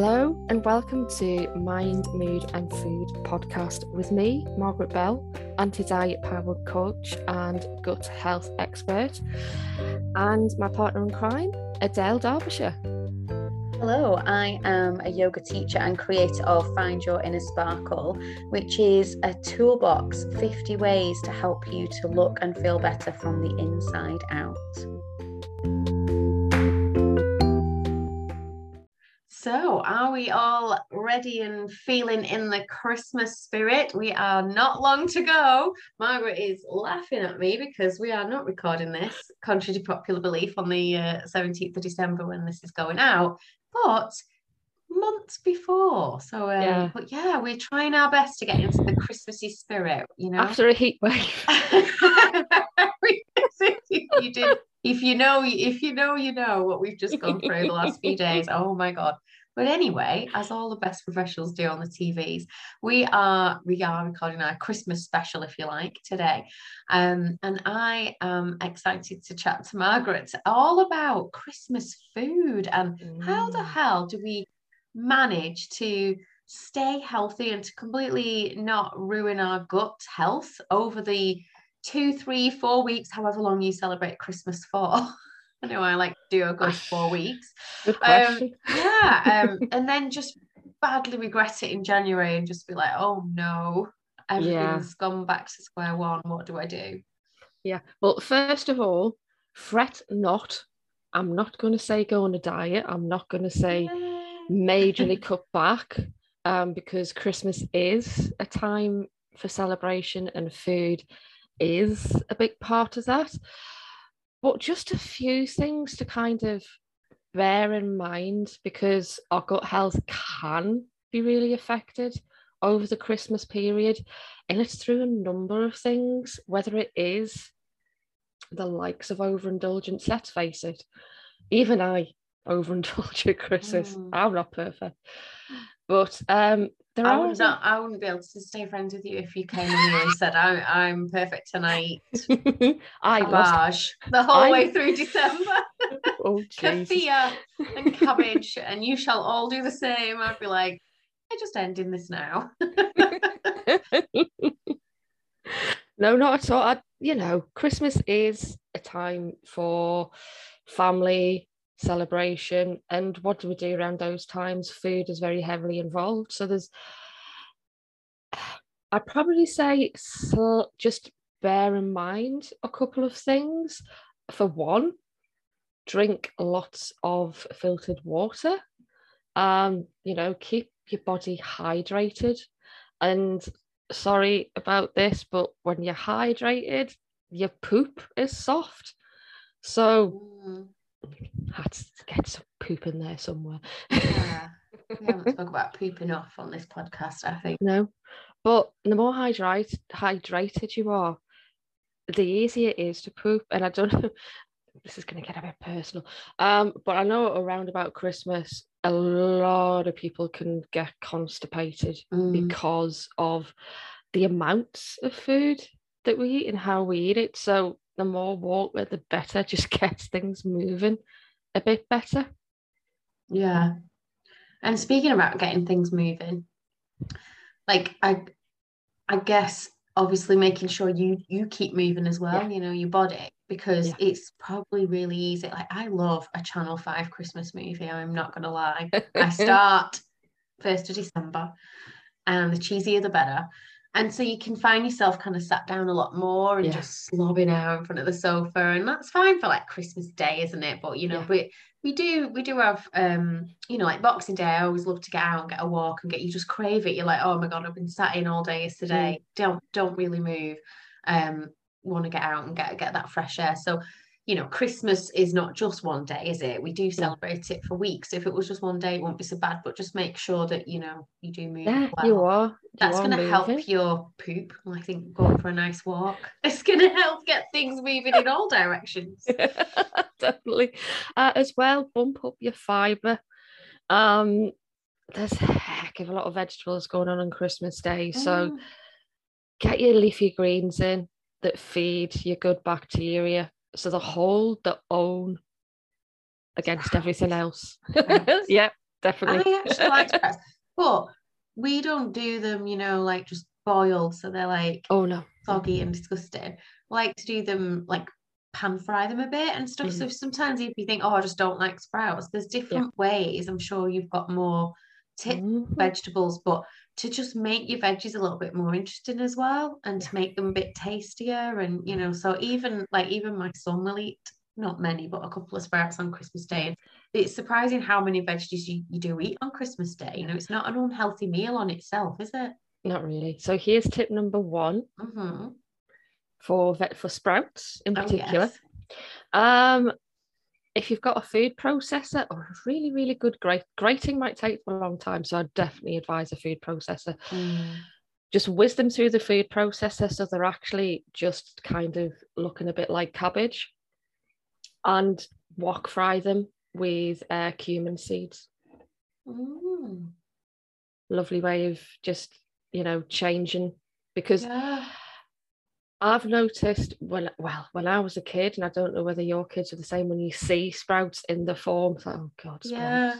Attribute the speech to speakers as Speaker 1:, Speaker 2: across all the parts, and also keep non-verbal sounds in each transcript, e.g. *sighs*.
Speaker 1: Hello and welcome to Mind, Mood and Food podcast with me, Margaret Bell, anti diet powered coach and gut health expert, and my partner in crime, Adele Derbyshire.
Speaker 2: Hello, I am a yoga teacher and creator of Find Your Inner Sparkle, which is a toolbox 50 ways to help you to look and feel better from the inside out. So, are we all ready and feeling in the Christmas spirit? We are not long to go. Margaret is laughing at me because we are not recording this, contrary to popular belief, on the uh, 17th of December when this is going out, but months before. So, um, yeah. but yeah, we're trying our best to get into the Christmassy spirit, you know.
Speaker 1: After a heat wave. *laughs*
Speaker 2: you did if you know if you know you know what we've just gone through the last few days *laughs* oh my god but anyway, as all the best professionals do on the TVs, we are we are recording our Christmas special, if you like, today. Um, and I am excited to chat to Margaret all about Christmas food and mm. how the mm. hell do we manage to stay healthy and to completely not ruin our gut health over the two, three, four weeks, however long you celebrate Christmas for. *laughs* I know I like do a good four *sighs* weeks.
Speaker 1: Good um, *laughs*
Speaker 2: yeah. Um, and then just badly regret it in January and just be like, oh no, everything's yeah. gone back to square one. What do I do?
Speaker 1: Yeah. Well, first of all, fret not. I'm not going to say go on a diet. I'm not going to say majorly *laughs* cut back um, because Christmas is a time for celebration and food is a big part of that. But just a few things to kind of bear in mind because our gut health can be really affected over the Christmas period. And it's through a number of things, whether it is the likes of overindulgence, let's face it. Even I overindulge at Christmas. Mm. I'm not perfect. But um,
Speaker 2: there I would not. I wouldn't be able to stay friends with you if you came in and said I'm I'm perfect tonight. *laughs*
Speaker 1: I
Speaker 2: was the whole I... way through December. *laughs*
Speaker 1: oh, *laughs*
Speaker 2: Kefir and cabbage, and you shall all do the same. I'd be like, I just ending this now.
Speaker 1: no, not at all. I, you know, Christmas is a time for family, celebration. And what do we do around those times? Food is very heavily involved. So there's, I'd probably say just bear in mind a couple of things. For one, drink lots of filtered water. Um, you know, keep your body hydrated. And sorry about this, but when you're hydrated, your poop is soft. So mm had to get some poop in there somewhere.
Speaker 2: Yeah. we haven't *laughs* spoke about pooping off on this podcast, I think.
Speaker 1: No. But the more hydrate, hydrated you are, the easier it is to poop. And I don't know, *laughs* this is going to get a bit personal. Um, but I know around about Christmas, a lot of people can get constipated mm. because of the amounts of food that we eat and how we eat it. So the more walk with the better, just *laughs* gets things moving a bit better.
Speaker 2: Yeah. And speaking about getting things moving, like I I guess obviously making sure you you keep moving as well, yeah. you know, your body, because yeah. it's probably really easy. Like I love a Channel 5 Christmas movie, I'm not gonna lie. *laughs* I start first of December and the cheesier the better and so you can find yourself kind of sat down a lot more and yeah. just slobbing out in front of the sofa and that's fine for like christmas day isn't it but you know yeah. we we do we do have um you know like boxing day i always love to get out and get a walk and get you just crave it you're like oh my god i've been sat in all day yesterday mm. don't don't really move um want to get out and get get that fresh air so you know, Christmas is not just one day, is it? We do celebrate it for weeks. If it was just one day, it won't be so bad. But just make sure that you know you do move.
Speaker 1: Yeah, well. you are. You
Speaker 2: That's going to help your poop. I think going for a nice walk. *laughs* It's going to help get things moving in all directions. *laughs*
Speaker 1: Definitely. Uh, as well, bump up your fibre. Um, there's a heck of a lot of vegetables going on on Christmas Day, so mm. get your leafy greens in that feed your good bacteria so the hold the own against everything else. *laughs* yeah, definitely.
Speaker 2: I actually like *laughs* sprouts, but we don't do them, you know, like just boiled, so they're like
Speaker 1: oh no,
Speaker 2: soggy and disgusting. We like to do them like pan fry them a bit and stuff.
Speaker 1: Mhm.
Speaker 2: So sometimes if you think, oh, I just don't like sprouts, there's different ways. I'm sure you've got more tips
Speaker 1: Mhm.
Speaker 2: vegetables, but to just make your veggies a little bit more interesting as well and to make them a bit tastier. And you know, so even like even my son will eat not many, but a couple of sprouts on Christmas Day. And it's surprising how many veggies you, you do eat on Christmas Day. You know, it's not an unhealthy meal on itself, is it?
Speaker 1: Not really. So here's tip number one
Speaker 2: Mm-hmm.
Speaker 1: for vet for sprouts in
Speaker 2: Oh,
Speaker 1: particular.
Speaker 2: yes.
Speaker 1: Um, if you've got a food processor or a really, really good grate, grating might take a long time. So I'd definitely advise a food processor.
Speaker 2: Mm.
Speaker 1: Just whiz them through the food processor so they're actually just kind of looking a bit like cabbage and wok fry them with uh, cumin seeds.
Speaker 2: Mm.
Speaker 1: Lovely way of just, you know, changing because
Speaker 2: Yeah.
Speaker 1: I've noticed when well when I was a kid, and I don't know whether your kids are the same. When you see sprouts in the form, it's like, oh god, sprouts.
Speaker 2: Yeah.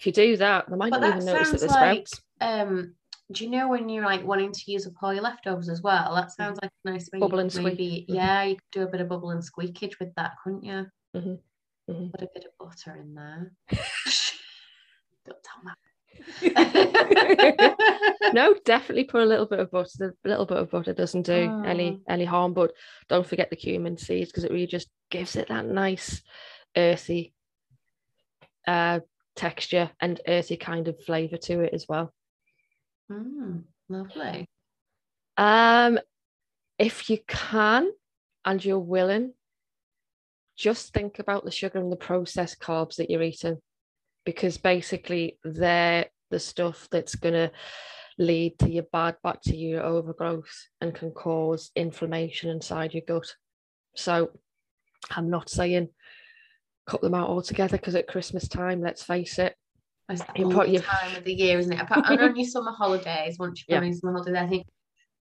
Speaker 1: If you do that, they might
Speaker 2: But
Speaker 1: not even notice that they're
Speaker 2: like-
Speaker 1: sprouts.
Speaker 2: Um, do you know when you're like wanting to use up all your leftovers as well? That sounds like a nice way.
Speaker 1: Bubble and squeak.
Speaker 2: maybe,
Speaker 1: Mhm.
Speaker 2: Yeah, you could do a bit of bubble and squeakage with that, couldn't you?
Speaker 1: Mhm. Mhm.
Speaker 2: Put a bit of butter in there. *laughs* Don't tell Matt. *laughs*
Speaker 1: no, *laughs* definitely put a little bit of butter. A little bit of butter doesn't do any
Speaker 2: Oh.
Speaker 1: any harm, but don't forget the cumin seeds because it really just gives it that nice earthy uh, texture and earthy kind of flavour to it as well.
Speaker 2: Mm, lovely.
Speaker 1: Um, if you can and you're willing, just think about the sugar and the processed carbs that you're eating, because basically they're the stuff that's gonna lead to your bad bacteria overgrowth and can cause inflammation inside your gut. So I'm not saying cut them out altogether because at Christmas time, let's face it,
Speaker 2: It's the
Speaker 1: You
Speaker 2: only
Speaker 1: your-
Speaker 2: time of the year, isn't it? Apart *laughs* and on your summer holidays, once you've
Speaker 1: Yeah.
Speaker 2: on summer holidays, I think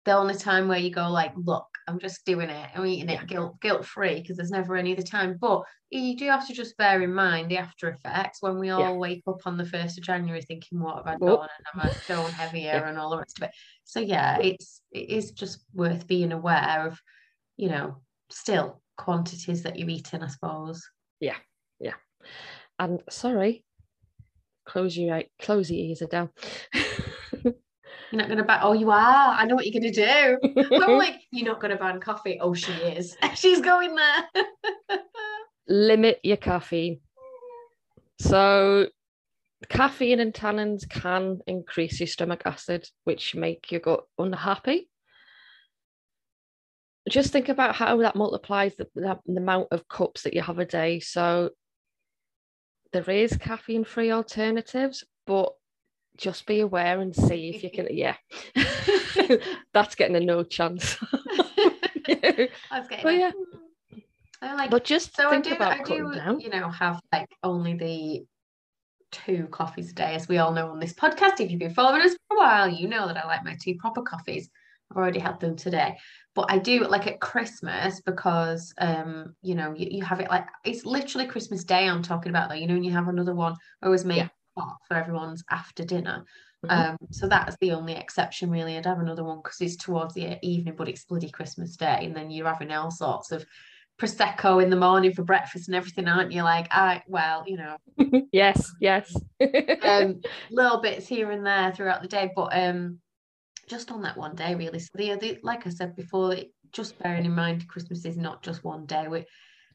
Speaker 2: the only time where you go like, look, I'm just doing it, I'm eating it guilt guilt free because there's never any other time. But you do have to just bear in mind the after effects when we all
Speaker 1: Yeah.
Speaker 2: wake up on the first of January thinking, what have I done? And am I going heavier
Speaker 1: Yeah.
Speaker 2: and all the rest of it. So yeah, it's it is just worth being aware of, you know, still quantities that you're eating, I suppose. Yeah, yeah.
Speaker 1: And sorry, close your close your ears down. *laughs*
Speaker 2: You're not gonna ban. Oh, you are. I know what you're gonna do. I'm *laughs* like, you're not gonna ban coffee. Oh, she is. *laughs* She's going there. *laughs*
Speaker 1: limit your caffeine. So, caffeine and tannins can increase your stomach acid, which make your gut unhappy. Just think about how that multiplies the, the, the amount of cups that you have a day. So, there is caffeine free alternatives, but just be aware and see if you can. *laughs* Yeah, *laughs* that's getting a no chance. *laughs*
Speaker 2: I was getting.
Speaker 1: But yeah.
Speaker 2: I like.
Speaker 1: but just
Speaker 2: so I do.
Speaker 1: about
Speaker 2: I do.
Speaker 1: down.
Speaker 2: You know, have like only the two coffees a day, as we all know on this podcast. If you've been following us for a while, you know that I like my two proper coffees. I've already had them today. But I do like at Christmas because um, you know, you, you have it like it's literally Christmas Day I'm talking about though. You know, and you have another one. I always make
Speaker 1: Yeah.
Speaker 2: For everyone's after dinner.
Speaker 1: Mhm.
Speaker 2: Um, so that's the only exception really. I'd have another one because it's towards the evening, but it's bloody Christmas Day, and then you're having all sorts of prosecco in the morning for breakfast and everything, aren't you? Like, I well, you know, *laughs*
Speaker 1: yes, yes.
Speaker 2: um, *laughs* little bits here and there throughout the day, but um, just on that one day, really. So the, the like I said before, it, just bearing in mind Christmas is not just one day. We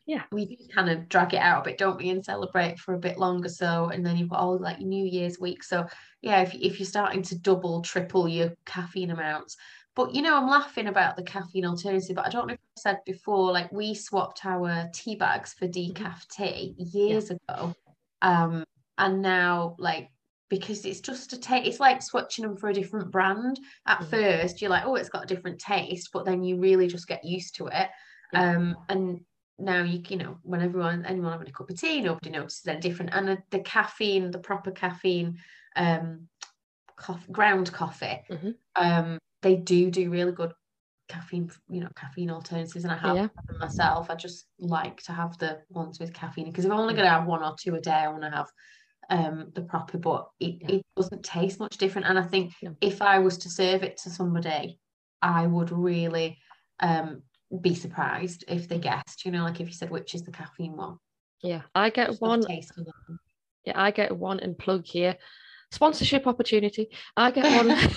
Speaker 1: Yeah.
Speaker 2: we do kind of drag it out a bit, don't we, and celebrate for a bit longer. So and then you've got all like New Year's week. So yeah, if if you're starting to double, triple your caffeine amounts. But you know, I'm laughing about the caffeine alternative, but I don't know if I said before, like we swapped our tea bags for decaf tea years ago. Um, and now like because it's just a taste it's like switching them for a different brand at
Speaker 1: Mhm.
Speaker 2: first you're like oh it's got a different taste but then you really just get used to it
Speaker 1: Yeah.
Speaker 2: um and now you you know when everyone anyone having a cup of tea nobody notices they're different and the, the caffeine the proper caffeine um coffee, ground coffee
Speaker 1: Mhm.
Speaker 2: um they do do really good caffeine you know caffeine alternatives and I have
Speaker 1: Yeah.
Speaker 2: them myself I just like to have the ones with caffeine because if I'm only
Speaker 1: Mm.
Speaker 2: going to have one or two a day I want to have um the proper, but it,
Speaker 1: Yeah.
Speaker 2: it doesn't taste much different. And I think
Speaker 1: No.
Speaker 2: if I was to serve it to somebody, I would really um be surprised if they guessed, you know, like if you said which is the caffeine one.
Speaker 1: Yeah, I get
Speaker 2: Just
Speaker 1: one.
Speaker 2: taste of them.
Speaker 1: Yeah, I get one and plug here. Sponsorship opportunity. I get one.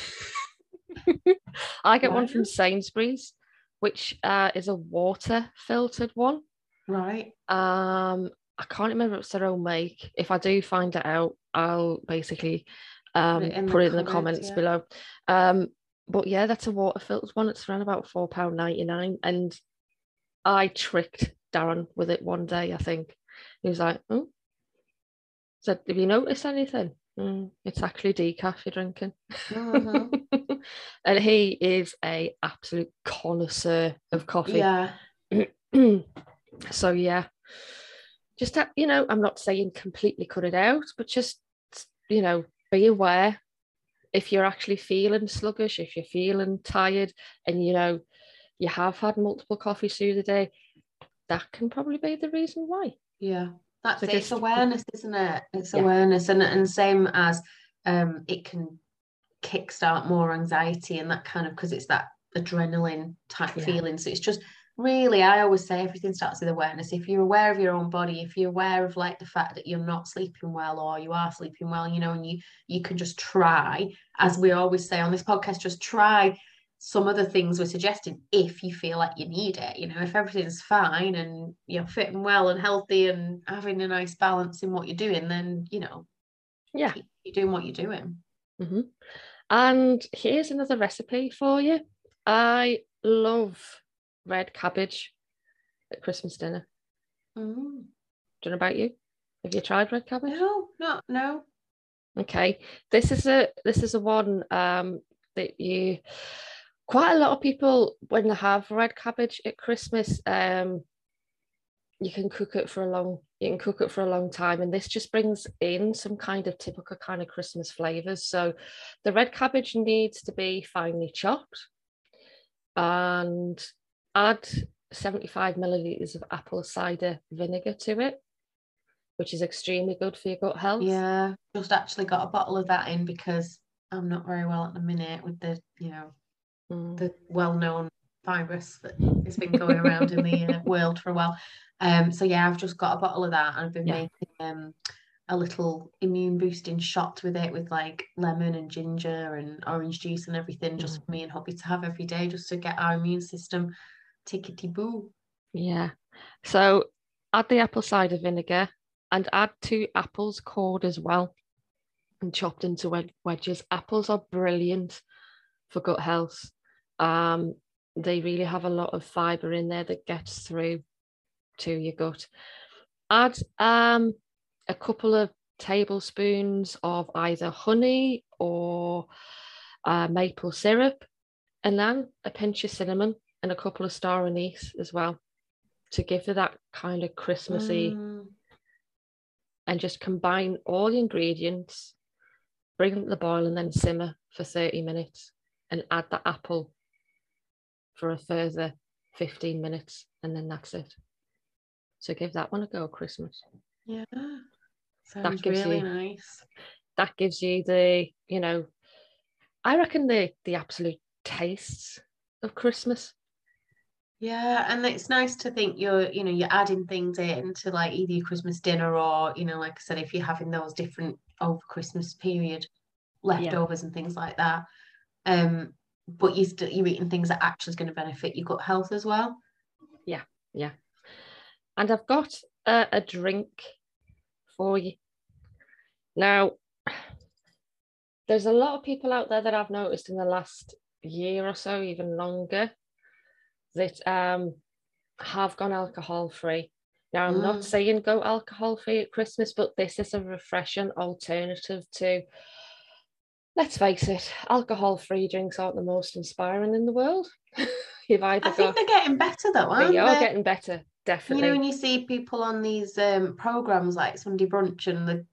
Speaker 1: *laughs* *laughs* I get one from Sainsbury's, which uh, is a water filtered one.
Speaker 2: Right.
Speaker 1: Um, I can't remember if it's their own make. If I do find it out, I'll basically um,
Speaker 2: it in the
Speaker 1: put it in the
Speaker 2: comments,
Speaker 1: comments
Speaker 2: yeah.
Speaker 1: below. Um, but yeah, that's a water filtered one. It's around about four pound ninety nine, and I tricked Darren with it one day. I think he was like, "Oh, said, have you noticed anything? "Mm, it's actually decaf you're drinking."
Speaker 2: Mhm. *laughs*
Speaker 1: and he is a absolute connoisseur of coffee.
Speaker 2: Yeah. *clears throat*
Speaker 1: so yeah, just you know, I'm not saying completely cut it out, but just you know, be aware if you're actually feeling sluggish, if you're feeling tired, and you know you have had multiple coffees through the day, that can probably be the reason why.
Speaker 2: Yeah, that's. It's awareness, isn't it? It's
Speaker 1: Yeah.
Speaker 2: awareness, and and same as um, it can kickstart more anxiety and that kind of because it's that adrenaline type
Speaker 1: Yeah.
Speaker 2: feeling. So it's just really, I always say everything starts with awareness. If you're aware of your own body, if you're aware of like the fact that you're not sleeping well or you are sleeping well, you know, and you you can just try, as we always say on this podcast, just try some of the things we're suggesting if you feel like you need it. You know, if everything's fine and you're fitting well and healthy and having a nice balance in what you're doing, then you know,
Speaker 1: Yeah.
Speaker 2: you're doing what you're doing.
Speaker 1: hmm And here's another recipe for you. I love red cabbage at Christmas dinner.
Speaker 2: Mm.
Speaker 1: Don't know about you. Have you tried red cabbage?
Speaker 2: No, no, no.
Speaker 1: Okay. This is a this is a one um that you quite a lot of people when they have red cabbage at Christmas, um you can cook it for a long you can cook it for a long time and this just brings in some kind of typical kind of christmas flavors so the red cabbage needs to be finely chopped and add 75 milliliters of apple cider vinegar to it which is extremely good for your gut health
Speaker 2: Yeah, just actually got a bottle of that in because I'm not very well at the minute with the, you know,
Speaker 1: Mm.
Speaker 2: the well-known virus that has been going around in the uh, *laughs* world for a while. Um, so yeah, I've just got a bottle of that and I've been
Speaker 1: Yeah.
Speaker 2: making um a little immune boosting shot with it with like lemon and ginger and orange juice and everything just
Speaker 1: Mm.
Speaker 2: for me and hubby to have every day just to get our immune system tickety boo.
Speaker 1: Yeah. So add the apple cider vinegar and add two apples cored as well and chopped into wed- wedges. Apples are brilliant for gut health. Um, they really have a lot of fiber in there that gets through to your gut. Add um, a couple of tablespoons of either honey or uh, maple syrup, and then a pinch of cinnamon and a couple of star anise as well to give it that kind of Christmassy
Speaker 2: Mm,
Speaker 1: and just combine all the ingredients, bring them to the boil and then simmer for 30 minutes and add the apple for a further 15 minutes and then that's it. So give that one a go Christmas.
Speaker 2: yeah. Sounds
Speaker 1: gives
Speaker 2: really
Speaker 1: you-
Speaker 2: nice.
Speaker 1: That gives you the, you know, I reckon the the absolute tastes of Christmas.
Speaker 2: Yeah, and it's nice to think you're, you know, you're adding things in to like either your Christmas dinner or, you know, like I said, if you're having those different over Christmas period leftovers and things like that. Um, but you still you're eating things that actually is going to benefit your gut health as well. Yeah, yeah.
Speaker 1: And I've got a, a drink for you. Now, there's a lot of people out there that I've noticed in the last year or so, even longer, that um, have gone alcohol free. Now, I'm
Speaker 2: Mm.
Speaker 1: not saying go alcohol free at Christmas, but this is a refreshing alternative to, let's face it, alcohol free drinks aren't the most inspiring in the world. *laughs* You've either
Speaker 2: I think they're getting better though, aren't
Speaker 1: they are
Speaker 2: they?
Speaker 1: getting better, definitely.
Speaker 2: You know, when you see people on these um, programs like Sunday Brunch and the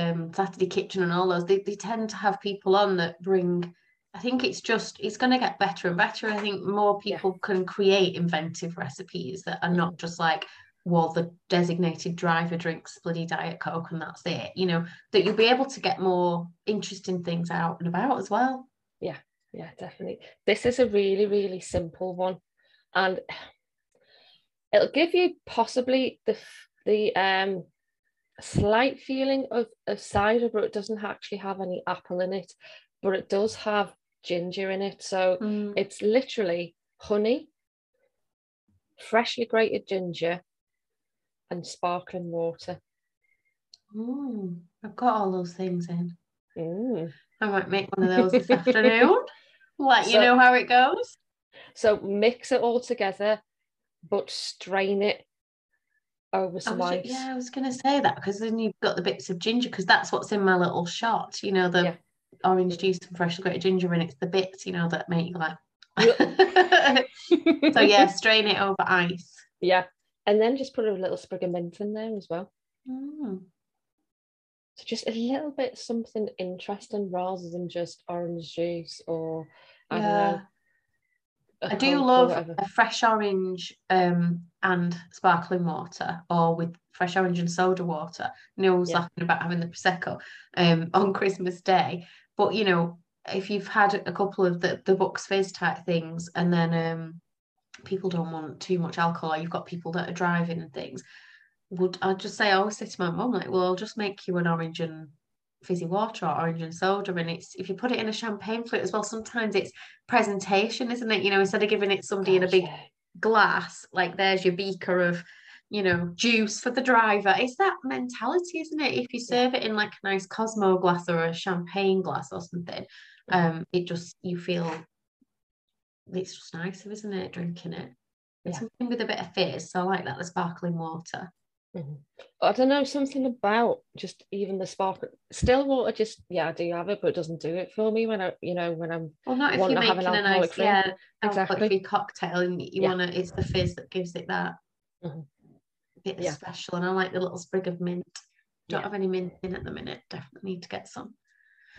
Speaker 2: um, Saturday Kitchen and all those, they, they tend to have people on that bring. I think it's just it's going to get better and better. I think more
Speaker 1: Yeah.
Speaker 2: people can create inventive recipes that are not just like well, the designated driver drinks bloody Diet Coke and that's it, you know, that you'll be able to get more interesting things out and about as well.
Speaker 1: Yeah, yeah, definitely. This is a really, really simple one. And it'll give you possibly the the um slight feeling of, of cider, but it doesn't actually have any apple in it, but it does have ginger in it. So
Speaker 2: Mm.
Speaker 1: it's literally honey, freshly grated ginger, and sparkling water.
Speaker 2: Mm, I've got all those things in.
Speaker 1: Mm.
Speaker 2: I might make one of those this afternoon. *laughs* Let you know how it goes.
Speaker 1: So mix it all together, but strain it over some
Speaker 2: was,
Speaker 1: ice.
Speaker 2: yeah, I was going to say that because then you've got the bits of ginger because that's what's in my little shot. You know, the
Speaker 1: Yeah.
Speaker 2: Orange juice and freshly grated ginger, and it's the bits, you know, that make you like. *laughs* so yeah, *laughs* strain it over ice.
Speaker 1: yeah. And then just put a little sprig of mint in there as well.
Speaker 2: Mm.
Speaker 1: So just a little bit something interesting rather than just orange juice or I don't
Speaker 2: Yeah.
Speaker 1: know. a
Speaker 2: I do love a fresh orange um, and sparkling water, or with fresh orange and soda water. I
Speaker 1: Yeah.
Speaker 2: laughing about having the prosecco um, *laughs* on Christmas Day, but you know, if you've had a couple of the the Bucks Fizz type things, and then um, people don't want too much alcohol, or you've got people that are driving and things. Would I just say I always say to my mum like, well, I'll just make you an orange and fizzy water or orange and soda, and it's if you put it in a champagne flute as well. Sometimes it's presentation, isn't it? You know, instead of giving it somebody in a big
Speaker 1: yeah.
Speaker 2: glass, like there's your beaker of, you know, juice for the driver. It's that mentality, isn't it? If you serve it in like a nice Cosmo glass or a champagne glass or something, um, it just you feel it's just nicer, isn't it? Drinking it. And
Speaker 1: Yeah.
Speaker 2: something with a bit of fizz. So I like that, the sparkling water.
Speaker 1: Mhm. I don't know, something about just even the spark still water just yeah, I do have it, but it doesn't do it for me when I you know when I'm
Speaker 2: Well, not if you're making
Speaker 1: an
Speaker 2: a nice,
Speaker 1: drink.
Speaker 2: yeah,
Speaker 1: Exactly.
Speaker 2: cocktail and you
Speaker 1: Yeah.
Speaker 2: wanna it's the fizz that gives it that
Speaker 1: Mhm.
Speaker 2: Bit
Speaker 1: Yeah.
Speaker 2: special. And I like the little sprig of mint. Don't
Speaker 1: Yeah.
Speaker 2: have any mint in at the minute. Definitely need to get some.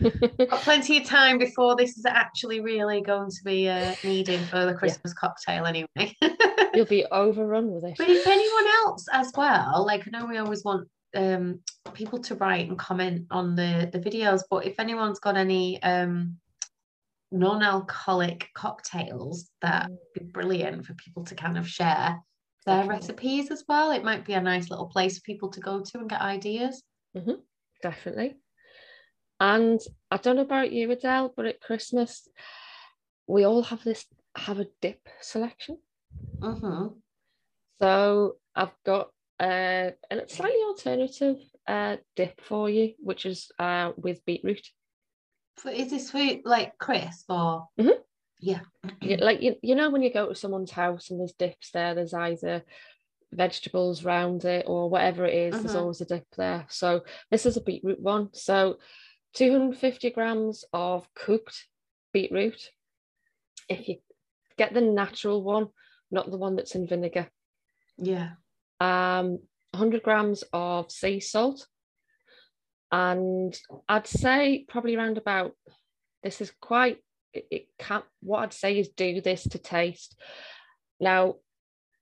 Speaker 2: *laughs* Got plenty of time before this is actually really going to be uh, needed for the Christmas cocktail anyway. *laughs*
Speaker 1: You'll be overrun with it.
Speaker 2: But if anyone else as well, like I know we always want um, people to write and comment on the the videos, but if anyone's got any um, non-alcoholic cocktails, that would be brilliant for people to kind of share their
Speaker 1: Definitely.
Speaker 2: recipes as well. It might be a nice little place for people to go to and get ideas.
Speaker 1: Definitely. And I don't know about you, Adele, but at Christmas, we all have this have a dip selection.
Speaker 2: hmm
Speaker 1: So I've got uh, a slightly alternative uh, dip for you, which is uh, with beetroot.
Speaker 2: Is this for like crisp or?
Speaker 1: Mhm.
Speaker 2: Yeah.
Speaker 1: Like you, you know when you go to someone's house and there's dips there, there's either vegetables round it or whatever it is, there's
Speaker 2: Mhm.
Speaker 1: always a dip there. So this is a beetroot one. So 250 grams of cooked beetroot. If you get the natural one, not the one that's in vinegar,
Speaker 2: Yeah.
Speaker 1: um, 100 grams of sea salt, and I'd say probably around about. This is quite. It, can't. What I'd say is do this to taste. Now,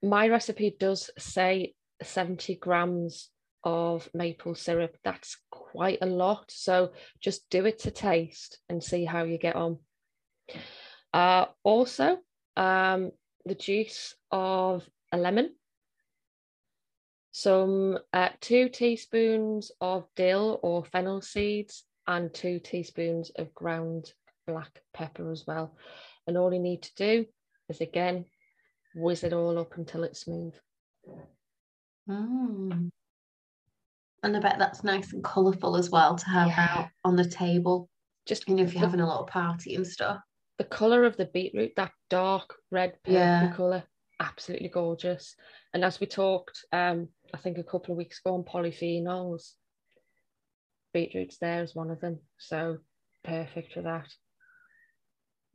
Speaker 1: my recipe does say 70 grams of maple syrup. That's quite a lot. So just do it to taste and see how you get on. Uh, also, um, the juice of a lemon, some uh, two teaspoons of dill or fennel seeds, and two teaspoons of ground black pepper as well. And all you need to do is again whiz it all up until it's smooth.
Speaker 2: Mm. And I bet that's nice and colourful as well to have
Speaker 1: Yeah.
Speaker 2: out on the table.
Speaker 1: Just
Speaker 2: You know, if you're
Speaker 1: the-
Speaker 2: having a little party and stuff.
Speaker 1: the color of the beetroot, that dark red purple
Speaker 2: Yeah.
Speaker 1: color, absolutely gorgeous. And as we talked, um, I think a couple of weeks ago on polyphenols, beetroot's there as one of them. So perfect for that.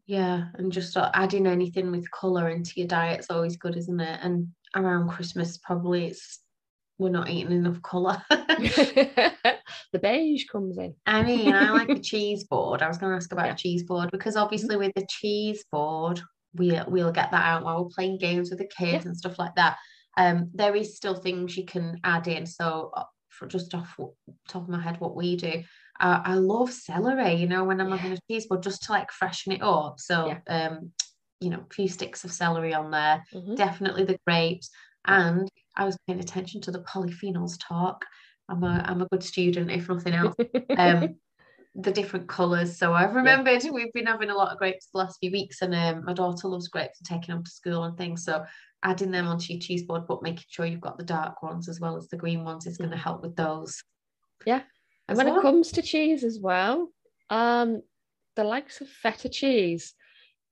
Speaker 2: Yeah, and just sort of adding anything with colour into your diet's always good, isn't it? And around Christmas, probably it's we're not eating enough colour. *laughs*
Speaker 1: the beige comes in.
Speaker 2: I mean, I like a *laughs* cheese board. I was going to ask about
Speaker 1: Yeah.
Speaker 2: a cheese board because obviously with the cheese board, we we'll get that out while we're playing games with the kids and stuff like that. Um, there is still things you can add in. So uh, for just off top of my head, what we do, uh, I love celery. You know, when I'm yeah. having a cheese board, just to like freshen it up. So yeah. um, you know, a few sticks of celery on there. Mm-hmm. Definitely the grapes. And I was paying attention to the polyphenols talk. I'm a I'm a good student, if nothing else. Um, *laughs* the different colours. So I've remembered yeah. we've been having a lot of grapes the last few weeks, and um, my daughter loves grapes and taking them to school and things. So adding them onto your cheese board, but making sure you've got the dark ones as well as the green ones is going to mm. help with those.
Speaker 1: Yeah, and when well. it comes to cheese as well, um, the likes of feta cheese,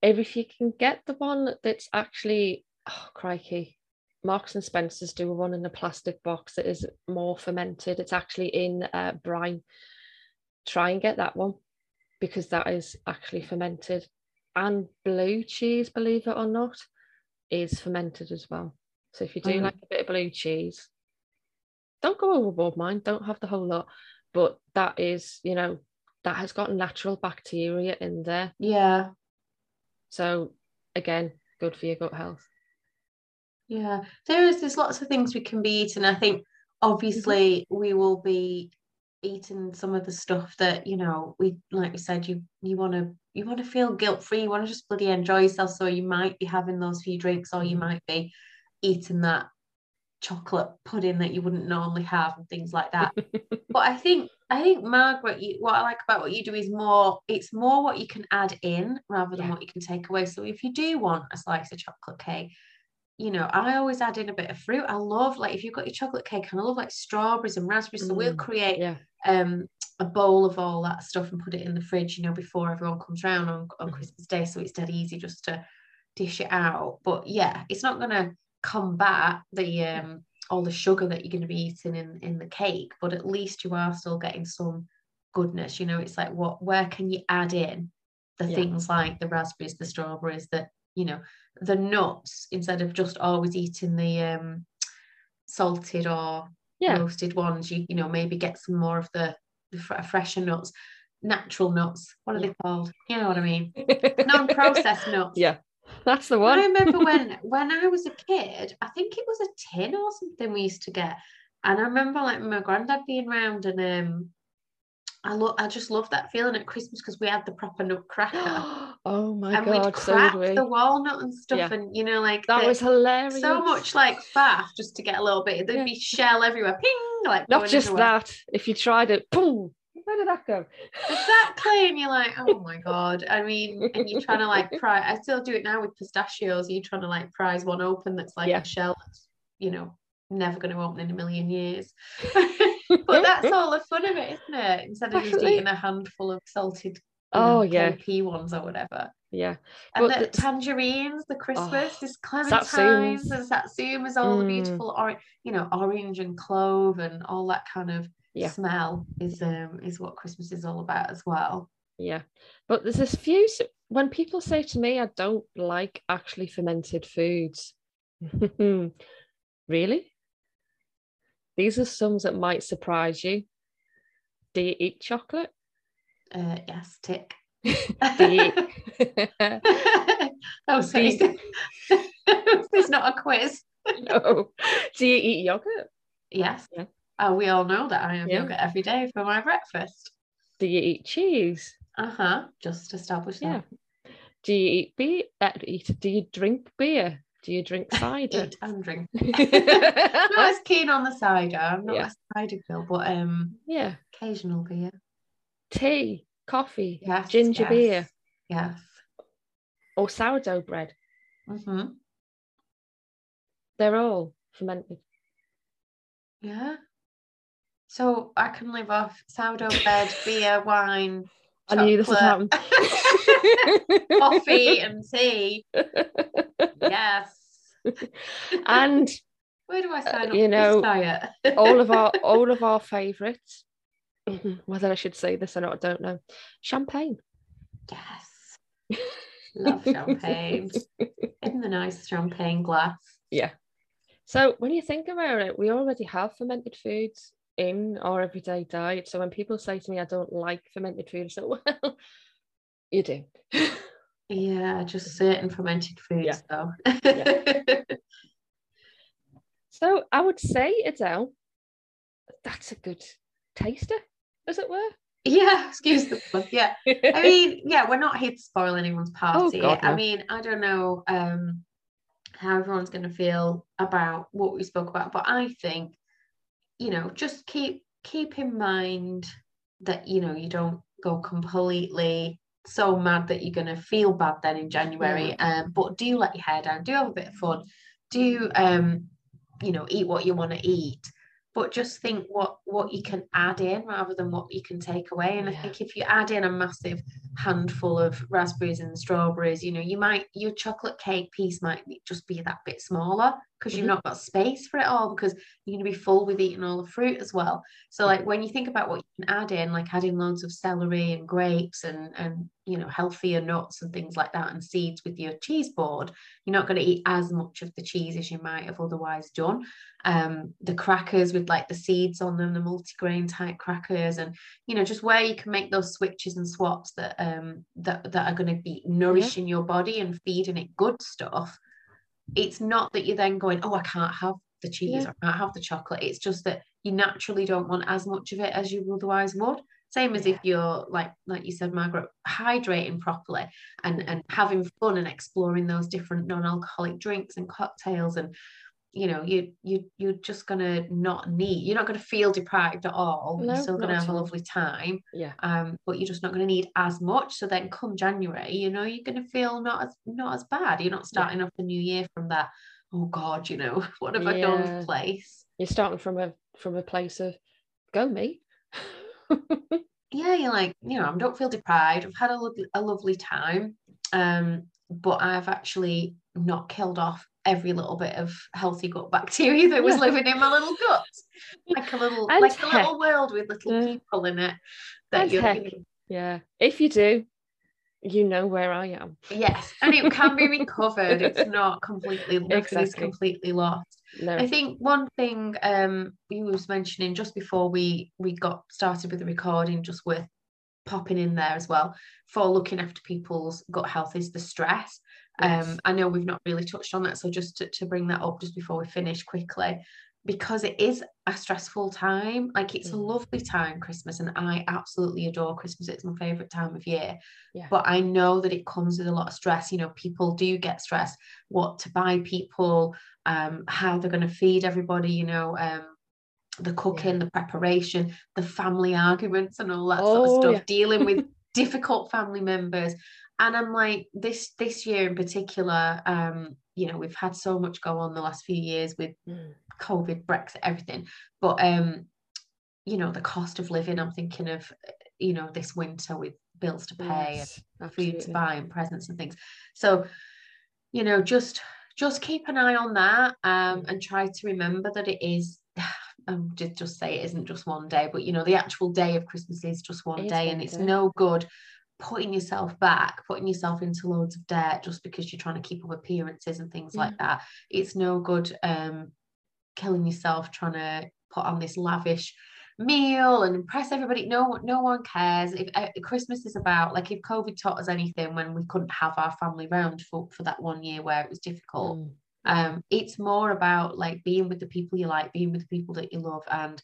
Speaker 1: if you can get the one that's actually, oh crikey, Marks and Spencers do a one in a plastic box that is more fermented. It's actually in uh, brine. Try and get that one because that is actually fermented. And blue cheese, believe it or not, is fermented as well. So if you do mm. like a bit of blue cheese, don't go overboard, mine. Don't have the whole lot, but that is, you know, that has got natural bacteria in there.
Speaker 2: Yeah.
Speaker 1: So again, good for your gut health.
Speaker 2: Yeah, there is. There's lots of things we can be eating. I think obviously mm-hmm. we will be eating some of the stuff that you know we like we said you you want to you want to feel guilt free you want to just bloody enjoy yourself so you might be having those few drinks or you mm-hmm. might be eating that chocolate pudding that you wouldn't normally have and things like that *laughs* but i think i think margaret you, what i like about what you do is more it's more what you can add in rather than yeah. what you can take away so if you do want a slice of chocolate cake you know, I always add in a bit of fruit. I love like if you've got your chocolate cake, and I love like strawberries and raspberries. So we'll mm, create yeah. um a bowl of all that stuff and put it in the fridge, you know, before everyone comes round on, on mm-hmm. Christmas Day. So it's dead easy just to dish it out. But yeah, it's not gonna combat the um all the sugar that you're going to be eating in in the cake, but at least you are still getting some goodness. You know, it's like what where can you add in the yeah. things like the raspberries, the strawberries that you know the nuts instead of just always eating the um salted or yeah. roasted ones you you know maybe get some more of the, the fresher nuts natural nuts what are they called you know what i mean *laughs* non-processed nuts
Speaker 1: yeah *laughs* that's the one
Speaker 2: i remember when *laughs* when i was a kid i think it was a tin or something we used to get and i remember like my granddad being around and um I love I just love that feeling at Christmas because we had the proper nutcracker. *gasps*
Speaker 1: oh my
Speaker 2: and
Speaker 1: god,
Speaker 2: we'd crack so we. the walnut and stuff, yeah. and you know, like
Speaker 1: that the, was hilarious.
Speaker 2: So much like faff just to get a little bit. There'd yeah. be shell everywhere, ping, like
Speaker 1: not just everywhere. that. If you tried it, boom, where did that go?
Speaker 2: Exactly, and you're like, *laughs* oh my god. I mean, and you're trying to like *laughs* pry. I still do it now with pistachios. You're trying to like prise one open that's like yeah. a shell that's you know never going to open in a million years. *laughs* but that's all the fun of it, isn't it? Instead of just eating a handful of salted
Speaker 1: oh yeah
Speaker 2: pea ones or whatever.
Speaker 1: Yeah.
Speaker 2: And but the, the, tangerines, the Christmas, oh, there's clementines, there's satsumas, all mm. the beautiful orange, you know, orange and clove and all that kind of yeah. smell is um is what Christmas is all about as well.
Speaker 1: Yeah. But there's this few when people say to me I don't like actually fermented foods. *laughs* really? These are some that might surprise you. Do you eat chocolate?
Speaker 2: Uh, yes, tick. *laughs*
Speaker 1: Do you eat...
Speaker 2: oh, sorry. it's not a quiz. *laughs*
Speaker 1: no. Do you eat yogurt?
Speaker 2: Yes. Yeah. Oh, we all know that I have yeah. yogurt every day for my breakfast.
Speaker 1: Do you eat cheese?
Speaker 2: Uh huh. Just establish that.
Speaker 1: Yeah. Do you eat beer? Uh, eat, do you drink beer? Do you drink *laughs* cider?
Speaker 2: Eat and drink. *laughs* not as keen on the cider. I'm not yeah. a cider girl, but um,
Speaker 1: yeah,
Speaker 2: occasional beer.
Speaker 1: Tea, coffee, yes, ginger yes, beer.
Speaker 2: Yes.
Speaker 1: Or sourdough bread.
Speaker 2: Mm-hmm.
Speaker 1: They're all fermented.
Speaker 2: Yeah. So I can live off sourdough bread, *laughs* beer, wine.
Speaker 1: I knew this would happen. *laughs* *laughs*
Speaker 2: coffee and tea. Yes.
Speaker 1: And
Speaker 2: where do I uh, sign up
Speaker 1: you know, all of our all of our favourites. Mm-hmm, whether I should say this or not, I don't know. Champagne.
Speaker 2: Yes. Love champagne. In the nice champagne glass.
Speaker 1: Yeah. So when you think about it, we already have fermented foods in our everyday diet. So when people say to me, I don't like fermented food, I say, *laughs* well, you do.
Speaker 2: Yeah, just *laughs* certain fermented foods yeah. though. yeah. *laughs*
Speaker 1: So I would say, Adele, that's a good taster, as it were.
Speaker 2: Yeah, excuse the pun. Yeah. I mean, yeah, we're not here to spoil anyone's party.
Speaker 1: Oh, God,
Speaker 2: I mean, I don't know um how everyone's gonna feel about what we spoke about, but I think, you know, just keep keep in mind that you know you don't go completely so mad that you're gonna feel bad then in January. Um, but do let your hair down, do have a bit of fun, do um, you know, eat what you want to eat but just think what what you can add in rather than what you can take away. And i think if you add in a massive handful of raspberries and strawberries you know you might your chocolate cake piece might just be that bit smaller because
Speaker 1: Mhm.
Speaker 2: you've not got space for it all because you're going to be full with eating all the fruit as well. So like when you think about what you can add in like adding loads of celery and grapes and and you know healthier nuts and things like that and seeds with your cheese board you're not going to eat as much of the cheese as you might have otherwise done um, the crackers with like the seeds on them, the multigrain type crackers, and you know just where you can make those switches and swaps that um, that that are going to be nourishing your body and feeding it good stuff. It's not that you're then going, oh, I can't have the cheese,
Speaker 1: Yeah.
Speaker 2: I can't have the chocolate. It's just that you naturally don't want as much of it as you otherwise would. Same as if you're like like you said, Margaret, hydrating properly and and having fun and exploring those different non-alcoholic drinks and cocktails and you know you you you're just gonna not need you're not gonna feel deprived at all.
Speaker 1: No,
Speaker 2: you're still gonna have a lovely time
Speaker 1: Yeah.
Speaker 2: um but you're just not gonna need as much. So then come January you know you're gonna feel not as not as bad. You're not starting off the new year from that oh god you know *laughs* what have I done place?
Speaker 1: You're starting from a from a place of go me. *laughs*
Speaker 2: yeah you're like you know I don't feel deprived. I've had a lovely, a lovely time. Um but I've actually not killed off every little bit of healthy gut bacteria that was living in my little gut. *laughs* like a little
Speaker 1: And
Speaker 2: like a little world with little
Speaker 1: Yeah.
Speaker 2: people in it that you're
Speaker 1: heck, yeah. If you do, you know where I am.
Speaker 2: yes and it can be recovered it's *laughs* not completely
Speaker 1: Exactly.
Speaker 2: completely lost
Speaker 1: No.
Speaker 2: I think one thing um you was mentioning just before we we got started with the recording, just worth popping in there as well for looking after people's gut health is the stress.
Speaker 1: Yes.
Speaker 2: Um, I know we've not really touched on that, so just to, to bring that up just before we finish quickly, because it is a stressful time. Like it's a
Speaker 1: Mm.
Speaker 2: lovely time, Christmas, and I absolutely adore Christmas. It's my favorite time of year.
Speaker 1: Yeah.
Speaker 2: But I know that it comes with a lot of stress. You know, people do get stressed. What to buy people, um, how they're going to feed everybody. You know, um, the cooking, the preparation, the family arguments, and all that sort of
Speaker 1: Oh,
Speaker 2: stuff.
Speaker 1: yeah. *laughs*
Speaker 2: Dealing with difficult family members and i'm like this this year in particular um you know we've had so much go on the last few years with
Speaker 1: Mm.
Speaker 2: covid brexit everything but um you know the cost of living i'm thinking of you know this winter with bills to pay
Speaker 1: Yes,
Speaker 2: and food to buy and presents and things so you know just just keep an eye on that um
Speaker 1: Mm.
Speaker 2: and try to remember that it is um just, just say it isn't just one day but you know the actual day of christmas is just one
Speaker 1: It
Speaker 2: day and it's
Speaker 1: day.
Speaker 2: no good putting yourself back putting yourself into loads of debt just because you're trying to keep up appearances and things like that it's no good um killing yourself trying to put on this lavish meal and impress everybody no no one cares if uh, christmas is about like if covid taught us anything when we couldn't have our family round for for that one year where it was difficult
Speaker 1: Mm.
Speaker 2: Um it's more about like being with the people you like being with the people that you love and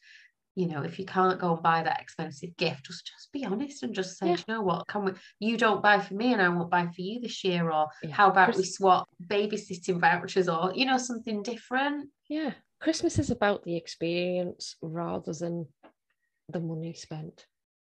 Speaker 2: you know if you can't go and buy that expensive gift just just be honest and just say
Speaker 1: Yeah.
Speaker 2: "Do you know what can we you don't buy for me and i won't buy for you this year or
Speaker 1: Yeah.
Speaker 2: how about we swap babysitting vouchers or you know something different
Speaker 1: Yeah. Christmas is about the experience rather than the money spent.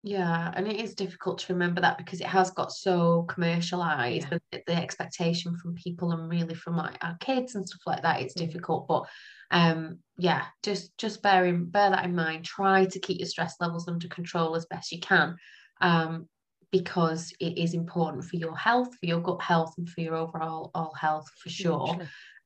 Speaker 2: Yeah, and it is difficult to remember that because it has got so commercialized,
Speaker 1: Yeah.
Speaker 2: the, the expectation from people and really from like our kids and stuff like that. It's
Speaker 1: Mm.
Speaker 2: difficult, but um, yeah, just just bear in bear that in mind. Try to keep your stress levels under control as best you can, um, because it is important for your health, for your gut health, and for your overall all health for sure.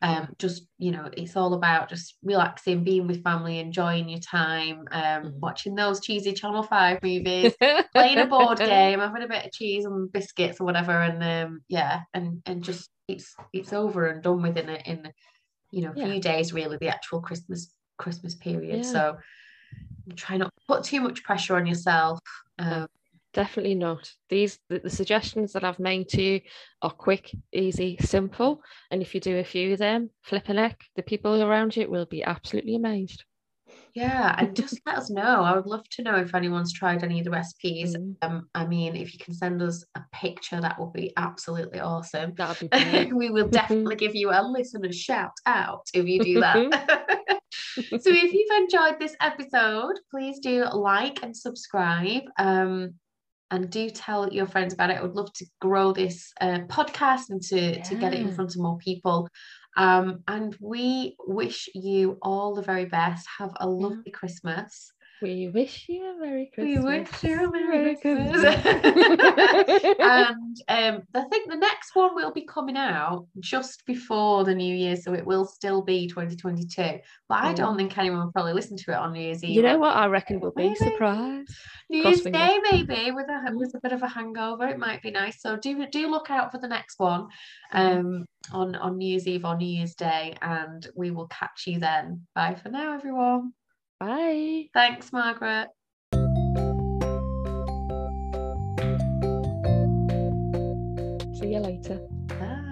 Speaker 2: Um just you know it's all about just relaxing being with family enjoying your time um
Speaker 1: Mhm.
Speaker 2: watching those cheesy channel 5 movies *laughs* playing a board game having a bit of cheese and biscuits or whatever and um yeah and and just it's it's over and done with in a in you know a
Speaker 1: Yeah.
Speaker 2: few days really the actual christmas christmas period
Speaker 1: Yeah.
Speaker 2: so try not to put too much pressure on yourself um
Speaker 1: definitely not. These the, the, suggestions that I've made to you are quick, easy, simple, and if you do a few of them, flip a neck, the people around you will be absolutely amazed.
Speaker 2: Yeah, and just let us know. I would love to know if anyone's tried any of the recipes. Mm. Um, I mean, if you can send us a picture, that would be absolutely awesome.
Speaker 1: That'd be *laughs*
Speaker 2: we will definitely *laughs* give you a listener shout out if you do that. *laughs* so if you've enjoyed this episode, please do like and subscribe. Um, and do tell your friends about it. I would love to grow this uh, podcast and to, yeah. to get it in front of more people. Um, and we wish you all the very best. Have a lovely yeah. Christmas.
Speaker 1: We wish you a Merry Christmas.
Speaker 2: We wish you a Merry Christmas. *laughs* and um, I think the next one will be coming out just before the New Year, so it will still be 2022. But I don't think anyone will probably listen to it on New Year's Eve.
Speaker 1: You know what? I reckon we'll be surprised.
Speaker 2: New Year's Day, maybe with a with a bit of a hangover, it might be nice. So do do look out for the next one um, on on New Year's Eve or New Year's Day, and we will catch you then. Bye for now, everyone.
Speaker 1: Bye.
Speaker 2: Thanks, Margaret.
Speaker 1: See you later. Bye.